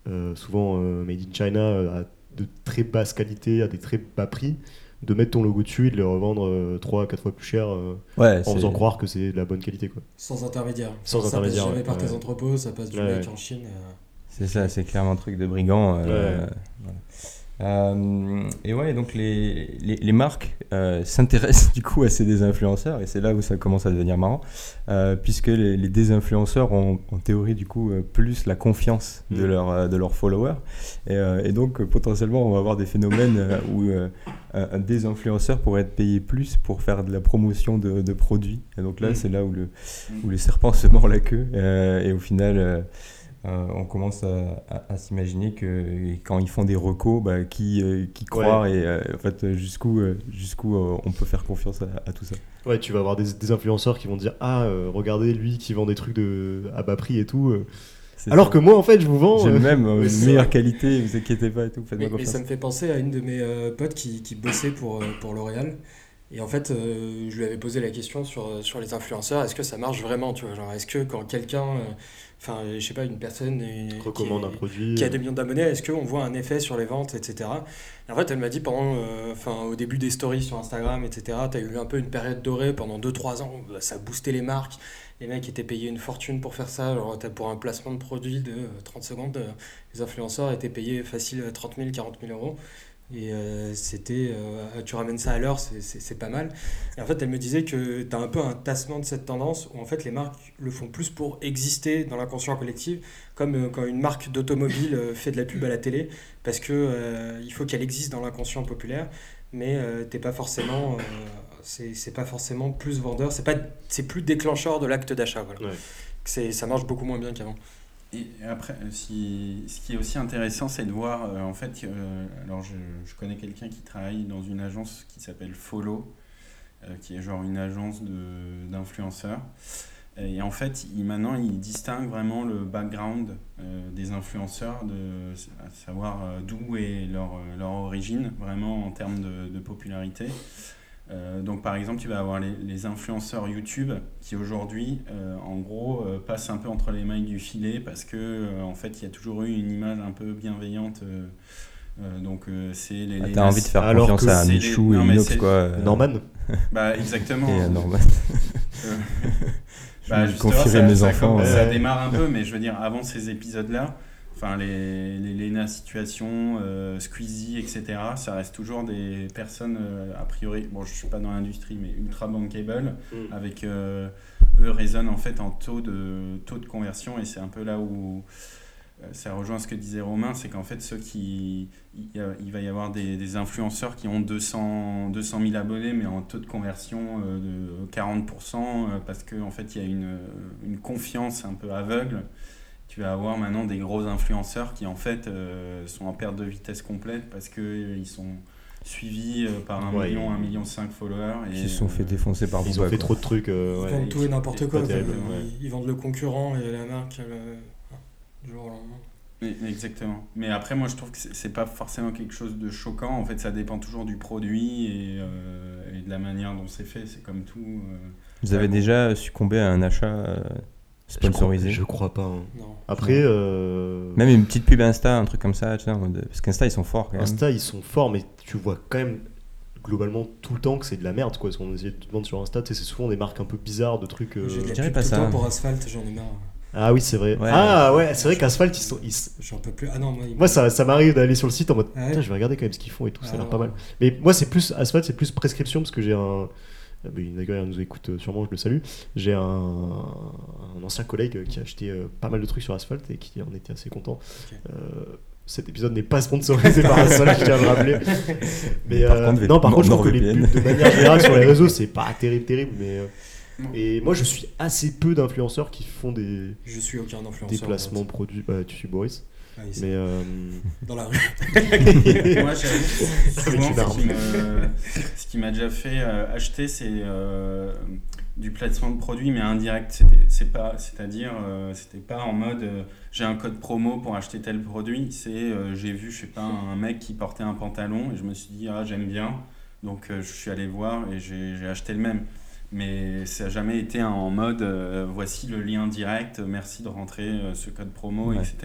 euh, souvent euh, made in China, à de très basse qualité, à des très bas prix, de mettre ton logo dessus et de les revendre 3 4 fois plus cher euh, Ouais, en c'est- faisant croire que c'est de la bonne qualité. Quoi. Sans intermédiaire. Sans ça intermédiaire, passe jamais ouais, par tes entrepôts, ça passe du Ouais, mec ouais. en Chine. euh, C'est ça, c'est clairement un truc de brigand. euh, Ouais. voilà. Euh, et ouais, donc les, les, les marques euh, s'intéressent du coup à ces désinfluenceurs et c'est là où ça commence à devenir marrant, euh, puisque les, les désinfluenceurs ont en théorie du coup plus la confiance de, Mm. leur, de leurs followers et, et donc potentiellement on va avoir des phénomènes où un désinfluenceur pourrait être payé plus pour faire de la promotion de, de produits. Et donc là Mm. c'est là où le, où le serpent se mord la queue et au final euh, on commence à, à- à s'imaginer que quand ils font des recos, bah, qui, euh, qui et euh, en fait jusqu'où euh, jusqu'où euh, on peut faire confiance à, à tout ça. Ouais, tu vas avoir des, des influenceurs qui vont dire Ah, euh, regardez lui qui vend des trucs de, à bas prix et tout. Alors ça. que moi, en fait, je vous vends. j'ai euh, le même, euh, une meilleure qualité, vous inquiétez pas et tout, Mais, mais ça me fait penser à une de mes euh, potes qui, qui bossait pour, euh, pour L'Oréal. Et en fait, euh, je lui avais posé la question sur, euh, sur les influenceurs. Est-ce que ça marche vraiment tu vois, genre, Est-ce que quand quelqu'un, euh, enfin, je sais pas, une personne euh, qui recommande est- un produit. qui a des millions d'abonnés, est-ce qu'on voit un effet sur les ventes, etc. Et en fait, elle m'a dit pendant, euh, au début des stories sur Instagram, etc., tu as eu un peu une période dorée pendant 2-3 ans, bah, ça boostait les marques, les mecs étaient payés une fortune pour faire ça, alors t'as pour un placement de produit de euh, 30 secondes, euh, les influenceurs étaient payés facile euh, 30 000, 40 000 euros. Et euh, c'était, euh, tu ramènes ça à l'heure, c'est- pas mal. Et en fait, elle me disait que tu as un peu un tassement de cette tendance où en fait les marques le font plus pour exister dans l'inconscient collectif comme euh, quand une marque d'automobile fait de la pub à la télé, parce que il faut qu'elle existe dans l'inconscient populaire, mais t'es pas forcément, c'est c'est pas forcément plus vendeur, c'est pas, c'est plus déclencheur de l'acte d'achat. Voilà. Ouais. C'est, ça marche beaucoup moins bien qu'avant. Et après, euh, si, ce qui est aussi intéressant, c'est de voir, euh, en fait, euh, alors je, connais quelqu'un qui travaille dans une agence qui s'appelle Follow, qui est genre une agence d'influenceurs. Et en fait, il, maintenant, il distingue vraiment le background des influenceurs, de, à savoir d'où est leur, leur origine, vraiment en termes de popularité. Euh, donc par exemple, tu vas avoir les, les influenceurs YouTube qui aujourd'hui, euh, en gros, euh, passent un peu entre les mailles du filet parce que euh, en fait, il y a toujours eu une image un peu bienveillante. euh, euh, donc euh, c'est les. Ah, les T'as envie de faire Alors confiance à c'est Michou les- et Inox, c'est- quoi. euh, Norman Bah exactement. Et à Norman. Euh, Je Bah, confierai mes ça, enfants. Ça démarre un peu, mais je veux dire, avant ces épisodes-là, enfin, les, les Lena Situation, euh, Squeezie, etc., ça reste toujours des personnes, euh, a priori, bon, je suis pas dans l'industrie, mais ultra bankable, Mm. avec euh, eux raisonnent en fait en taux de, taux de conversion, et c'est un peu là où euh, ça rejoint ce que disait Romain, c'est qu'en fait, ceux qui. Il, va y avoir des, des influenceurs qui ont 200, 200 000 abonnés, mais en taux de conversion de 40%, euh, parce qu'en en fait, il y a une, une confiance un peu aveugle. Tu vas avoir maintenant des gros influenceurs qui, en fait, euh, sont en perte de vitesse complète parce qu'ils sont suivis euh, par un Ouais, million, ils- un million cinq followers. Et, Qui se sont fait euh, défoncer par Ils Booba, ont fait quoi. trop de trucs. euh, Ils ouais. vendent tout et n'importe quoi. terrible, Ils- ouais. Ils, vendent le concurrent et la marque le... du jour au lendemain. Mais- Exactement. Mais après, moi, je trouve que c'est pas forcément quelque chose de choquant. En fait, ça dépend toujours du produit et, euh, et de la manière dont c'est fait. C'est comme tout. euh. Vous avez déjà succombé à un achat euh, Je crois- sponsorisé Je crois pas. hein. Non. Après, euh, Même une petite pub Insta, un truc comme ça, tu sais, parce qu'Insta ils sont forts quand même. Insta, ils sont forts, mais tu vois quand même globalement tout le temps que c'est de la merde. Quoi. Ce qu'on essaie de te vendre sur Insta, c'est souvent des marques un peu bizarres de trucs. euh, J'ai de je la dirais pas tout le ça. temps pour Asphalt, j'en ai marre. Ah oui, c'est vrai. Ouais. ah ouais, c'est vrai qu'Asphalt, ils sont. ils J'en peux plus. Ah non, moi, Moi, ça, ça m'arrive d'aller sur le site en mode. Ah ouais Putain, je vais regarder quand même ce qu'ils font et tout, ça a Ah l'air non. pas mal. Mais moi, c'est plus. Asphalt, c'est plus prescription parce que j'ai un. Ah, il nous écoute euh, sûrement, je le salue. J'ai un, un ancien collègue qui a acheté euh, pas mal de trucs sur Asphalt et qui en était assez content. Euh, cet épisode n'est pas sponsorisé par Asphalt, je tiens à le rappeler. Mais, Par euh, contre, non, par contre, je trouve que les pubs de manière générale sur les réseaux, c'est pas terrible, terrible. Mais, Non. et moi, je suis assez peu d'influenceurs qui font des, Je suis aucun influenceur. des placements produits. Bah, tu suis Boris. Ah Mais. euh, Dans la rue. Moi, souvent, ce qui me- ce qui m'a déjà fait euh, acheter, c'est euh, du placement de produit, mais indirect. C'est pas, c'est-à-dire, euh, c'était pas en mode euh, j'ai un code promo pour acheter tel produit. C'est euh, j'ai vu, je sais pas, un mec qui portait un pantalon et je me suis dit ah j'aime bien, donc euh, je suis allé voir et j'ai j'ai acheté le même. Mais ça n'a jamais été en mode euh, voici le lien direct, merci de rentrer euh, ce code promo, Ouais. etc.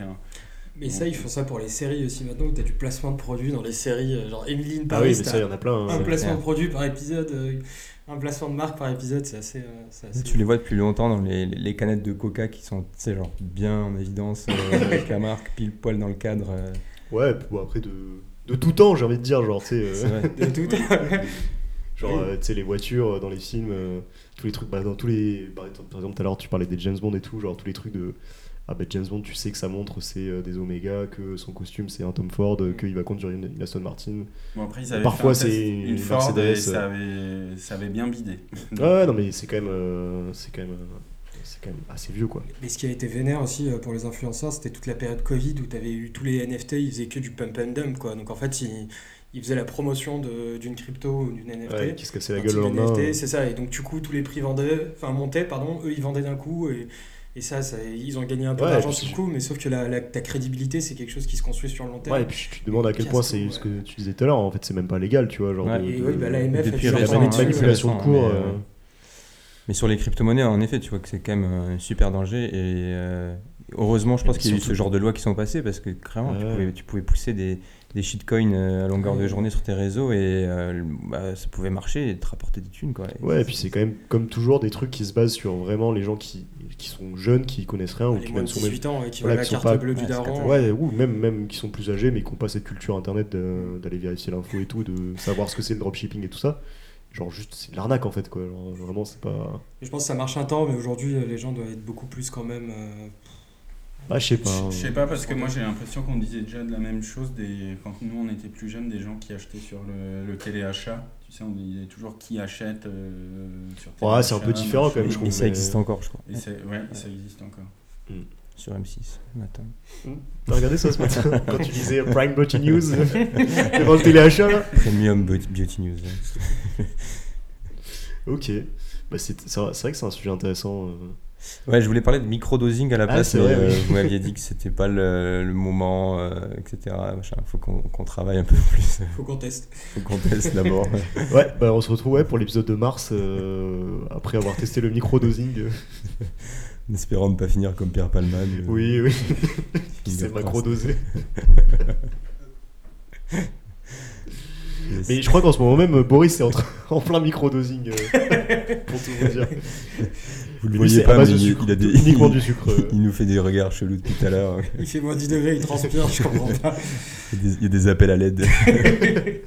Mais ça, ils font ça pour les séries aussi maintenant où t'as du placement de produits dans les séries. euh, Genre Emily in Ah Paris, oui, mais ça, il y en a plein. un hein. placement Ouais. de produit par épisode, euh, un placement de marque par épisode, c'est assez. euh, c'est assez- Tu les vois depuis longtemps dans les, les- canettes de coca qui sont tu sais, genre bien en évidence euh, avec la marque pile poil dans le cadre. euh, Ouais, bon, après, de, de tout temps, j'ai envie de dire, genre, tu sais. euh. De tout. Genre, Oui. euh, tu sais, les voitures dans les films, euh, tous les trucs, bah, dans tous les. Par exemple, par exemple, tout à l'heure, tu parlais des James Bond et tout, genre tous les trucs de. Ah, bah, James Bond, tu sais que sa montre, c'est euh, des Oméga, que son costume, c'est un Tom Ford, euh, qu'il va conduire une, une Aston Martin. Bon, après, ils avaient Parfois, c'est une une Ford et Mercedes, ça avait, ça avait bien bidé. Ouais, ouais, non, mais c'est quand même. euh, c'est quand même. euh, c'est quand même assez vieux, quoi. Mais ce qui a été vénère aussi euh, pour les influenceurs, c'était toute la période Covid où tu avais eu tous les NFT, ils faisaient que du pump and dump. Quoi. Donc en fait, ils, ils faisaient la promotion de- d'une crypto ou d'une NFT. Ouais, qui se cassait la gueule le type lendemain. NFT, euh. c'est ça. Et donc du coup, tous les prix vendaient, enfin montaient, pardon, eux ils vendaient d'un coup. Et, et ça, ça, ils ont gagné un peu Ouais, d'argent et sur le coup, mais sauf que la, la- ta crédibilité, c'est quelque chose qui se construit sur le long terme. Ouais, et puis tu te demandes à quel point c'est ce que tu disais tout à l'heure, en fait, c'est même pas légal, tu vois. Genre Ouais. de- Et de- oui, bah, l'AMF hein, dessus. manipulation de récent, cours. mais, euh, euh, Mais sur les crypto-monnaies, en effet, tu vois que c'est quand même un super danger. Et euh, heureusement, je pense Et qu'il y a eu ce genre de lois qui sont passées parce que clairement, tu, pouvais, tu pouvais pousser des, des shitcoins euh, à longueur de journée sur tes réseaux et euh, bah, ça pouvait marcher et te rapporter des thunes. Quoi. Ouais, et puis c'est quand même, comme toujours, des trucs qui se basent sur vraiment les gens qui, qui sont jeunes, qui connaissent rien, ou Les qui même sont même 18 ans et qui voilà, ont la qui sont carte pas- bleue du daron. quatre- Ouais, ou même, même qui sont plus âgés mais qui n'ont pas cette culture internet d'aller vérifier l'info et tout, de savoir ce que c'est le dropshipping et tout ça. Genre, juste, c'est de l'arnaque en fait, quoi. Genre, vraiment, c'est pas. Je pense que ça marche un temps, mais aujourd'hui, les gens doivent être beaucoup plus quand même. euh, Bah, je sais pas. Je sais pas parce que moi j'ai l'impression qu'on disait déjà de la même chose des... quand nous on était plus jeunes, des gens qui achetaient sur le, le téléachat. Tu sais, on disait toujours qui achète euh, sur téléachat. Ouais, c'est un peu différent, quand même, je trouve. Et ça existe encore, je crois, Et ouais, ça existe encore. sur M6 le matin. T'as regardé ça ce matin Quand tu disais Prime Beauty News devant le téléachat là? Premium Beauty News. Ok. Bah, c'est c'est vrai c'est vrai que c'est un sujet intéressant. euh. Ouais, je voulais parler de microdosing à la Ah, place, mais vrai, euh, oui. vous m'aviez dit que c'était pas le, le moment, euh, etc. Machin. Faut qu'on travaille un peu plus. Faut qu'on teste. Faut qu'on teste d'abord. Ouais, bah, on se retrouve ouais, pour l'épisode de mars, euh, après avoir testé le micro-dosing. en espérant ne pas finir comme Pierre Palman. euh, Oui, oui, qui s'est macro-dosé. Yes. Mais je crois qu'en ce moment même, Boris est en, train- en plein micro-dosing, euh, pour tout vous dire. Vous le voyez pas, mais il, a des, uniquement du sucre. euh. il nous fait des regards chelous depuis tout à l'heure. Il fait moins 10 degrés, il transpire, je comprends pas. Il y a des- il y a des appels à l'aide.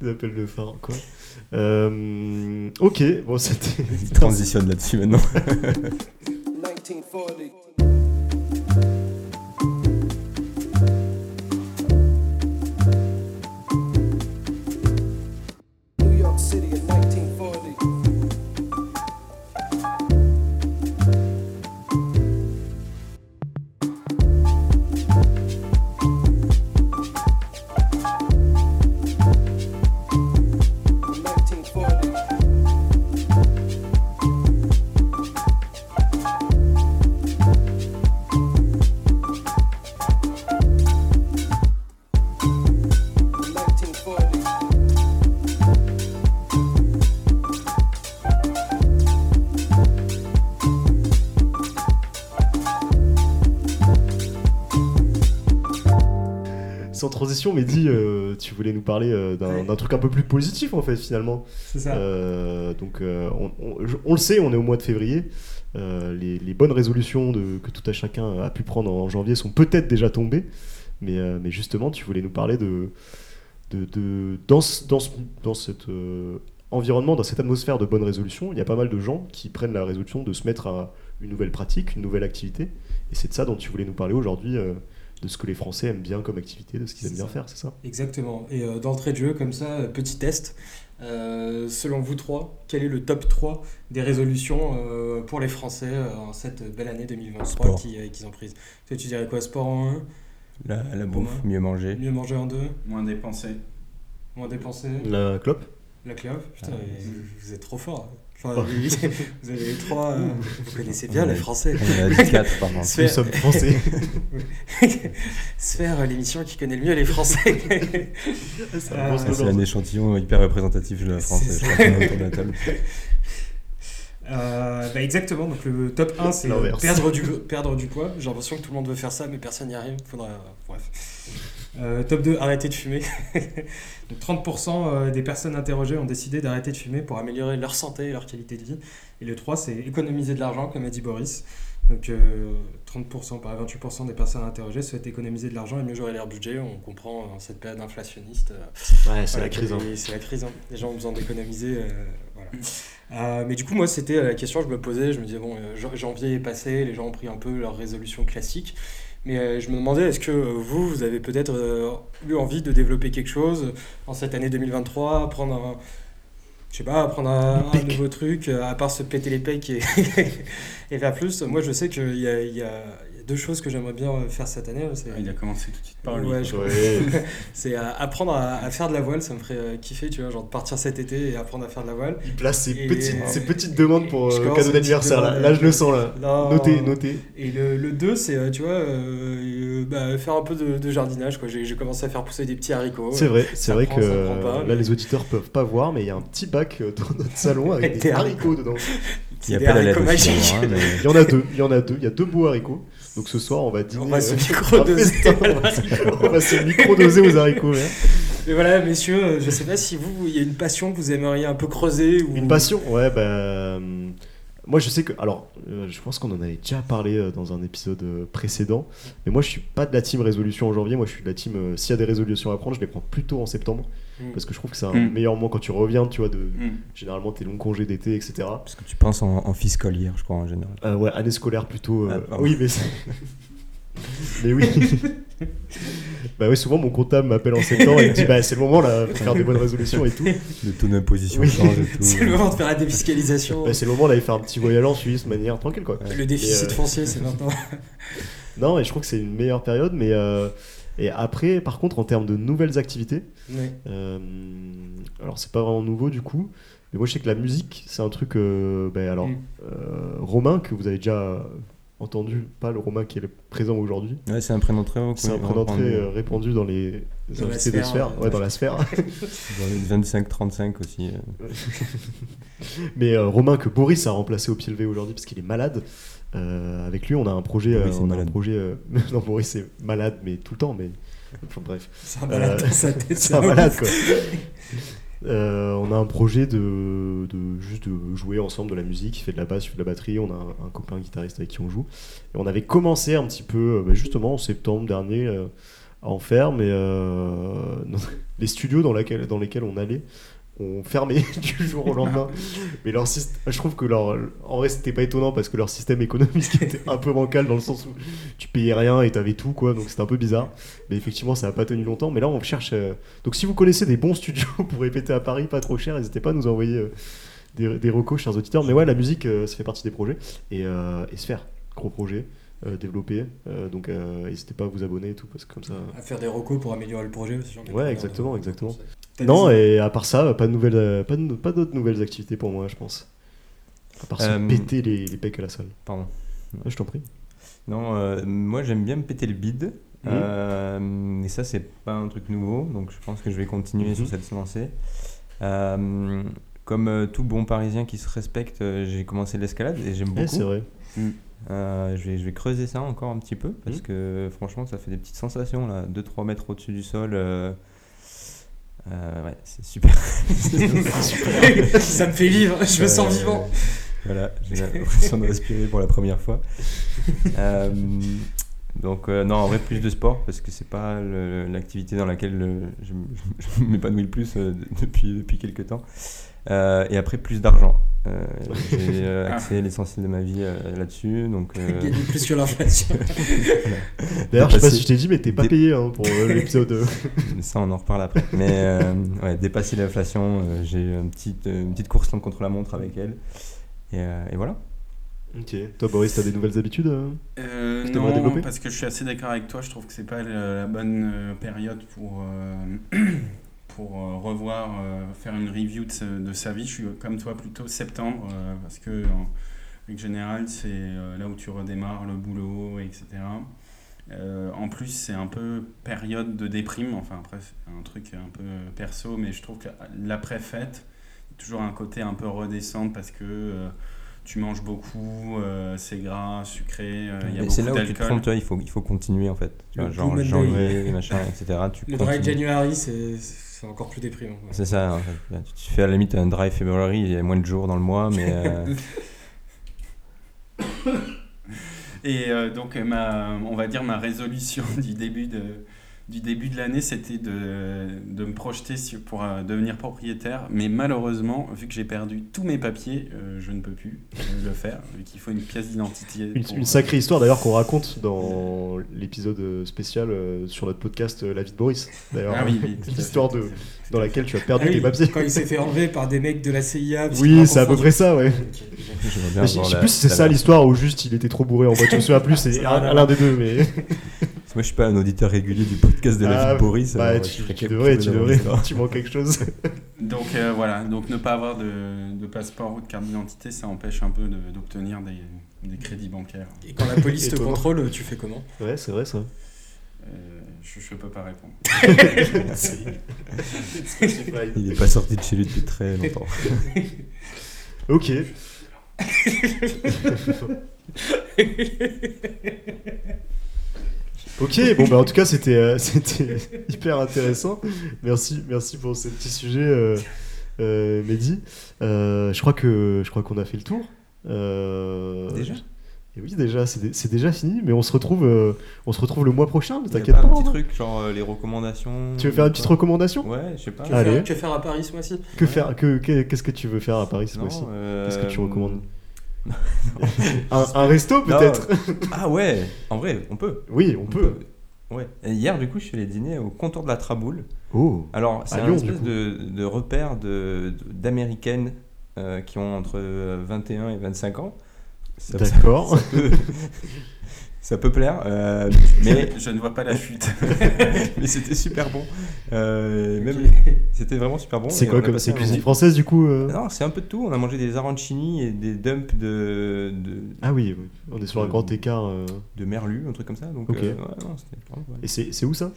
Des appels de phare, quoi. Euh, ok, bon, c'était. Il transitionne là-dessus maintenant. 1940. Transition, Mehdi, euh, tu voulais nous parler euh, d'un Ouais. truc un peu plus positif, en fait, finalement. C'est ça. Euh, donc, on, on- je- on le sait, on est au mois de février. Les, les bonnes résolutions de, que tout à chacun a pu prendre en janvier sont peut-être déjà tombées. Mais, mais justement, tu voulais nous parler de. de, de- dans, dans, dans cet euh, environnement, dans cette atmosphère de bonnes résolutions, il y a pas mal de gens qui prennent la résolution de se mettre à une nouvelle pratique, une nouvelle activité. Et c'est de ça dont tu voulais nous parler aujourd'hui, euh, de ce que les Français aiment bien comme activité, de ce qu'ils aiment bien faire, c'est ça? Exactement. Et euh, d'entrée de jeu, comme ça, petit test. Euh, selon vous trois, quel est le top 3 des résolutions euh, pour les Français euh, en cette belle année 2023 Sport. qui- euh, qu'ils ont prise? Toi, tu dirais quoi Sport en 1 La, la bouffe, mieux manger. Mieux manger en 2 Moins dépensé. Moins dépenser? La clope? La clope? Putain, Ah, vous, vous êtes trop fort. Enfin, vous avez les trois. euh, vous connaissez bien les. Français. On a dit 4 par contre. C'est- Nous sommes français. Sphère, l'émission qui connaît le mieux les Français. C'est un Ah, C'est slogan. un échantillon hyper représentatif de la France. Euh, bah exactement, donc le top 1 c'est euh, perdre du, perdre du poids. J'ai l'impression que tout le monde veut faire ça, mais personne n'y arrive. Faudra, bref. Euh, top 2, arrêter de fumer. donc 30% euh, des personnes interrogées ont décidé d'arrêter de fumer pour améliorer leur santé et leur qualité de vie. Et le 3, c'est économiser de l'argent, comme a dit Boris. Donc euh, 30%, pas 28% des personnes interrogées souhaitent économiser de l'argent et mieux gérer leur budget. On comprend en cette période inflationniste. Ouais, c'est voilà, la crise. hein. C'est la crise. hein. Les gens ont besoin d'économiser. Euh, voilà. Mais du coup, moi, c'était euh, la question que je me posais. Je me disais, bon, euh, jan- janvier est passé, les gens ont pris un peu leurs résolutions classiques. Mais je me demandais, est-ce que vous, vous avez peut-être eu envie de développer quelque chose en cette année 2023, prendre un. Je sais pas, apprendre un, un nouveau truc, à part se péter les pecs et, et faire plus? Moi, je sais qu'il y, a, il y a deux choses que j'aimerais bien euh, faire cette année. C'est Ah, il a commencé tout de suite par lui. Ouais, je- Ouais. c'est euh, apprendre à, à faire de la voile, ça me ferait euh, kiffer, tu vois, genre de partir cet été et apprendre à faire de la voile. Il place ses, Et- petites, ses petites demandes pour Je euh, cadeau d'anniversaire. Là. là, je le demandes. sens là. Non. Notez, notez. Et le 2, c'est, euh, tu vois, euh, euh, bah, faire un peu de, de jardinage, quoi. J'ai commencé à faire pousser des petits haricots. C'est vrai, c'est vrai prend, que euh, pas, là mais- les auditeurs peuvent pas voir, mais il y a un petit bac euh, dans notre salon avec des haricots dedans. Il y a pas la hein, Il y en a deux, il y en a deux, il y a deux beaux haricots. Donc ce soir on va dîner. On va se micro-doser. aux haricots. ouais. Mais voilà, messieurs, euh, je sais pas si vous, il y a une passion que vous aimeriez un peu creuser ou... Une passion, ouais, bah. Moi, je sais que. Alors, euh, je pense qu'on en avait déjà parlé euh, dans un épisode euh, précédent. Mais moi, je suis pas de la team résolution en janvier. Moi, je suis de la team. euh, S'il y a des résolutions à prendre, je les prends plutôt en septembre. Mm. Parce que je trouve que c'est un Mm. meilleur moment quand tu reviens, tu vois, de. Mm. Généralement, tes longs congés d'été, etc. Parce que tu penses en, en fiscalière, je crois, en général. Euh, ouais, année scolaire plutôt. euh, Ah, oui, mais. mais oui. bah oui, souvent mon comptable m'appelle en septembre et me dit bah c'est le moment là pour faire des bonnes résolutions et tout. Le taux d'imposition Oui. change et tout. C'est le moment de faire la défiscalisation. Bah, c'est le moment d'aller faire un petit voyage en Suisse de manière tranquille quoi. le déficit euh, foncier, c'est maintenant. Non, et je trouve que c'est une meilleure période, mais, euh, Et après, par contre, en termes de nouvelles activités, Ouais. euh, alors c'est pas vraiment nouveau du coup, mais moi je sais que la musique, c'est un truc. euh, ben, alors, Mm. euh, Romain, que vous avez déjà entendu, pas le Romain qui est présent aujourd'hui. Ouais, c'est un prénom très haut. C'est un prénom très euh, répandu dans les Dans invités de sphère, ouais, dans la sphère. Dans les 25-35 aussi. euh. Mais euh, Romain que Boris a remplacé au pied levé aujourd'hui parce qu'il est malade. Euh, avec lui, on a un projet. Boris euh, on a un projet. euh, non, Boris est malade, mais tout le temps. Mais enfin, bref, C'est un malade Euh, dans sa tête. c'est un malade quoi. Euh, on a un projet de, juste de jouer ensemble de la musique. Il fait de la basse, il fait de la batterie. On a un, copain guitariste avec qui on joue. Et on avait commencé un petit peu, euh, bah, justement en septembre dernier, euh, à en faire, mais les studios dans lesquels on allait ont fermé du jour au lendemain. Mais leur système, je trouve que leur, en vrai, c'était pas étonnant parce que leur système économique était un peu bancal dans le sens où tu payais rien et t'avais tout, quoi. Donc c'était un peu bizarre. Mais effectivement, ça a pas tenu longtemps. Mais là, on cherche. euh, Donc si vous connaissez des bons studios pour répéter à Paris, pas trop cher, n'hésitez pas à nous envoyer euh, des, des recos, chers auditeurs. Mais ouais, la musique, euh, ça fait partie des projets. Et, et Sphère, gros projet. Euh, développé Euh, donc euh, n'hésitez pas à vous abonner et tout parce que comme ça À faire des recos pour améliorer le projet aussi. j'en ai Ouais, exactement, de- exactement. conseils. T'as non et à part ça pas de nouvelles pas de- pas d'autres nouvelles activités pour moi je pense à part se péter les, les pecs à la salle Pardon. Ouais, je t'en prie Non, euh, moi j'aime bien me péter le bide. Euh, et ça, c'est pas un truc nouveau, donc je pense que je vais continuer sur cette lancée. Euh, comme euh, tout bon parisien qui se respecte, j'ai commencé l'escalade et j'aime Ouais, beaucoup. c'est vrai Euh, je, vais, je vais creuser ça encore un petit peu parce Mhm. que franchement, ça fait des petites sensations là, 2-3 mètres au-dessus du sol. euh, euh, ouais, c'est super. ça me fait vivre, je me sens Euh, vivant. Voilà, j'ai l'impression de respirer pour la première fois. Euh, donc, euh, non, en vrai, plus de sport, parce que c'est pas l'activité dans laquelle je, m'épanouis le plus euh, de- depuis, depuis quelques temps. Euh, et après, plus d'argent. Euh, j'ai euh, axé l'essentiel de ma vie euh, là-dessus. Donc, euh, Gagner plus que l'inflation. d'ailleurs je sais pas si je t'ai dit mais t'es pas dé- payé hein, pour euh, l'épisode ça, on en reparle après. Mais euh, ouais, dépasser l'inflation, euh, j'ai une petite, une petite course contre la montre avec elle. Et, euh, et voilà. ok toi Boris t'as des nouvelles habitudes Que non, développer? parce que je suis assez d'accord avec toi. Je trouve que c'est pas la bonne période pour, euh, pour euh, revoir, euh, faire une review de, sa- de sa vie. Je suis comme toi plutôt septembre, euh, parce que en règle générale, c'est euh, là où tu redémarres le boulot, etc. Euh, en plus, c'est un peu période de déprime. Enfin, après, c'est un truc un peu perso, mais je trouve que l'après-fête, il y a toujours un côté un peu redescendre parce que. euh, tu manges beaucoup, euh, c'est gras, sucré, euh, il y a Et c'est là où tu te trompes, d'alcool. tu vois, il faut, il faut continuer en fait. Tu vois, genre janvier, machin, etc. Tu Le dry. January, c'est c'est encore plus déprimant. C'est ça, en fait. tu fais à la limite un dry February, il y a moins de jours dans le mois, mais euh, Et euh, donc, ma, on va dire ma résolution du début de, du début de l'année, c'était de, de me projeter sur- pour euh, devenir propriétaire. Mais malheureusement, vu que j'ai perdu tous mes papiers, euh, je ne peux plus euh, le faire, vu qu'il faut une pièce d'identité. une, pour, une sacrée histoire d'ailleurs qu'on raconte dans l'épisode spécial euh, sur notre podcast euh, La vie de Boris d'ailleurs Ah oui, oui. l'histoire de dans laquelle tu as perdu Ah oui, tes papiers Quand il s'est fait enlever par des mecs de la CIA. oui c'est à peu près ça ouais je sais plus si c'est ça l'histoire ou juste il était trop bourré en boîte je plus c'est l'un des deux mais Moi, je suis pas un auditeur régulier du podcast de la Ah, vie de Boris. bah, alors, tu, tu devrais tu d'avoir devrais l'histoire. tu manques quelque chose Donc euh, voilà, donc ne pas avoir de, de passeport ou de carte d'identité, ça empêche un peu de- d'obtenir des, des crédits bancaires. Et quand la police te contrôle, tu fais comment? Ouais c'est vrai ça Euh, je, je peux pas répondre. Il est pas sorti de chez lui depuis très longtemps. ok Ok, bon bah en tout cas c'était euh, c'était hyper intéressant. Merci merci pour ce petit sujet, euh, euh, Mehdi. Euh, je crois que je crois qu'on a fait le tour. Euh, Déjà Et oui déjà c'est dé- c'est déjà fini, mais on se retrouve euh, on se retrouve le mois prochain. Ne t'inquiète pas pas. un petit truc, genre euh, les recommandations. Tu veux faire une petite recommandation? Ouais, je sais pas. que, Allez. faire, que faire à Paris ce mois-ci? Que faire que que- qu'est-ce que tu veux faire à Paris ce mois-ci? euh, Qu'est-ce que tu recommandes? Un, un resto peut-être Ah ouais, en vrai, on peut. Oui, on peut. Ouais. Et hier, du coup, je suis allé dîner au comptoir de la Traboule. Oh. Alors, c'est un espèce de, de repère de- de- d'américaines euh, qui ont entre euh, 21 et 25 ans. Ça- D'accord. ça peut- plaire, euh, mais, Je ne vois pas la fuite. mais c'était super bon. Euh, même, c'était vraiment super bon. C'est quoi comme c'est cuisine française du coup euh? Non, c'est un peu de tout. On a mangé des arancini et des dumps de, de, Ah oui, oui, on est sur un grand écart. euh. de merlu, un truc comme ça. Donc, Ok. euh, ouais, non, c'était vraiment pas mal. Et c'est où ça?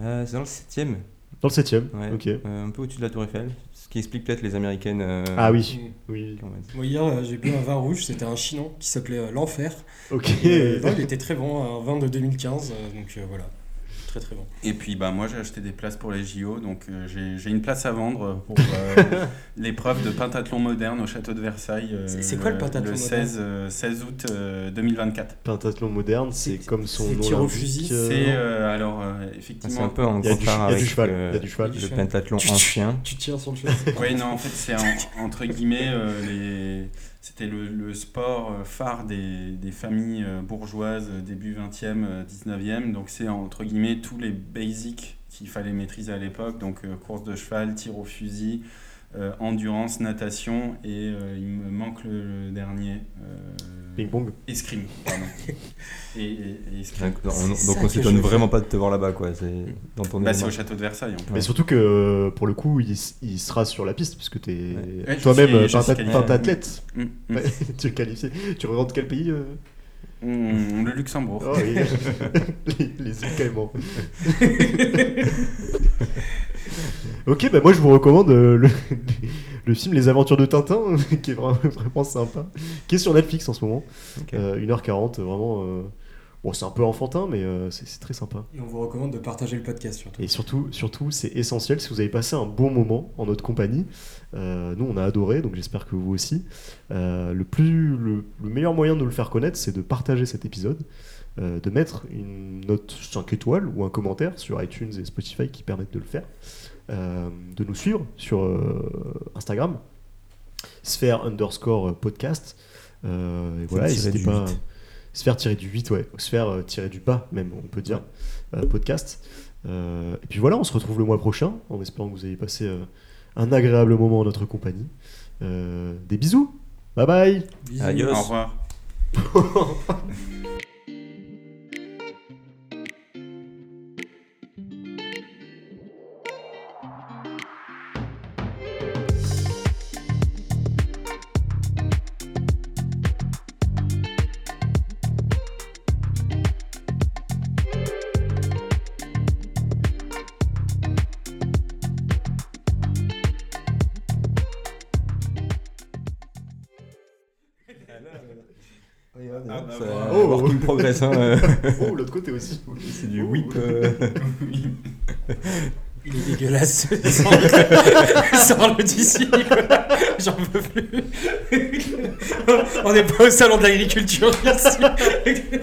Euh, c'est dans le 7ème, Dans le 7ème. ouais, Ok. euh, un peu au-dessus de la Tour Eiffel. Ce qui explique peut-être les américaines. euh, Ah oui, oui. Moi, hier, euh, j'ai bu un vin rouge, c'était un chinon qui s'appelait euh, L'Enfer. Ok. Et, euh, non, il était très bon, un vin de 2015, euh, donc euh, voilà. Très très bon. Et puis bah, moi j'ai acheté des places pour les JO, donc euh, j'ai j'ai une place à vendre pour euh, l'épreuve de pentathlon moderne au château de Versailles. euh, C'est- c'est quoi le pentathlon Le 16, euh, 16 août euh, 2024. Pentathlon moderne, c'est C'est- comme son c'est nom tir au fusil, euh, C'est euh, alors euh, Ah, C'est effectivement. un peu en du avec cheval, euh, il y a du cheval. Le pentathlon Tu- tu- ancien. Tu tires sur le cheval. Oui, non, en fait, c'est en- entre guillemets, euh, les... c'était le, sport euh, phare des, des familles euh, bourgeoises euh, début 20e, euh, 19e. Donc, c'est entre guillemets tous les basics qu'il fallait maîtriser à l'époque. Donc, course de cheval, tir au fusil, endurance, natation et euh, il me manque le, le dernier. euh, Ping-pong. Escrime, pardon. et, et- et escrime. Donc, on- donc on s'étonne vraiment pas de te voir là-bas, quoi. C'est dans ton Bah, c'est au château de Versailles. en plus. Mais surtout que pour le coup, il, il sera sur la piste puisque tu es Ouais, toi-même euh, pentat- qualifié. pentathlète. Mm, mm. Tu es qualifié. Tu représentes quel pays euh? Mm, le Luxembourg. Oh oui, les, les îles Caïmans. ok, bah moi je vous recommande euh, le, le film Les Aventures de Tintin, qui est vraiment, vraiment sympa, qui est sur Netflix en ce moment. Ok. Euh, 1h40, vraiment. euh, c'est un peu enfantin, mais euh, c'est très sympa. Et on vous recommande de partager le podcast surtout. Et surtout, surtout c'est essentiel si vous avez passé un bon moment en notre compagnie. Euh, nous, on a adoré, donc j'espère que vous aussi. Euh, le, plus, le, meilleur moyen de nous le faire connaître, c'est de partager cet épisode, de mettre une note 5 étoiles ou un commentaire sur iTunes et Spotify qui permettent de le faire, de nous suivre sur Instagram, sphère underscore podcast. et voilà, n'hésitez pas se faire tirer du 8, ouais, se faire euh, tirer du bas même, on peut dire, euh, podcast. Euh, et puis voilà, on se retrouve le mois prochain, en espérant que vous ayez passé un agréable moment en notre compagnie. des bisous, bye bye. Bisous. Adios. Au revoir. aussi c'est du whip. euh. Il est dégueulasse. Sors- Sors-le d'ici. J'en peux plus. On n'est pas au salon de l'agriculture ici.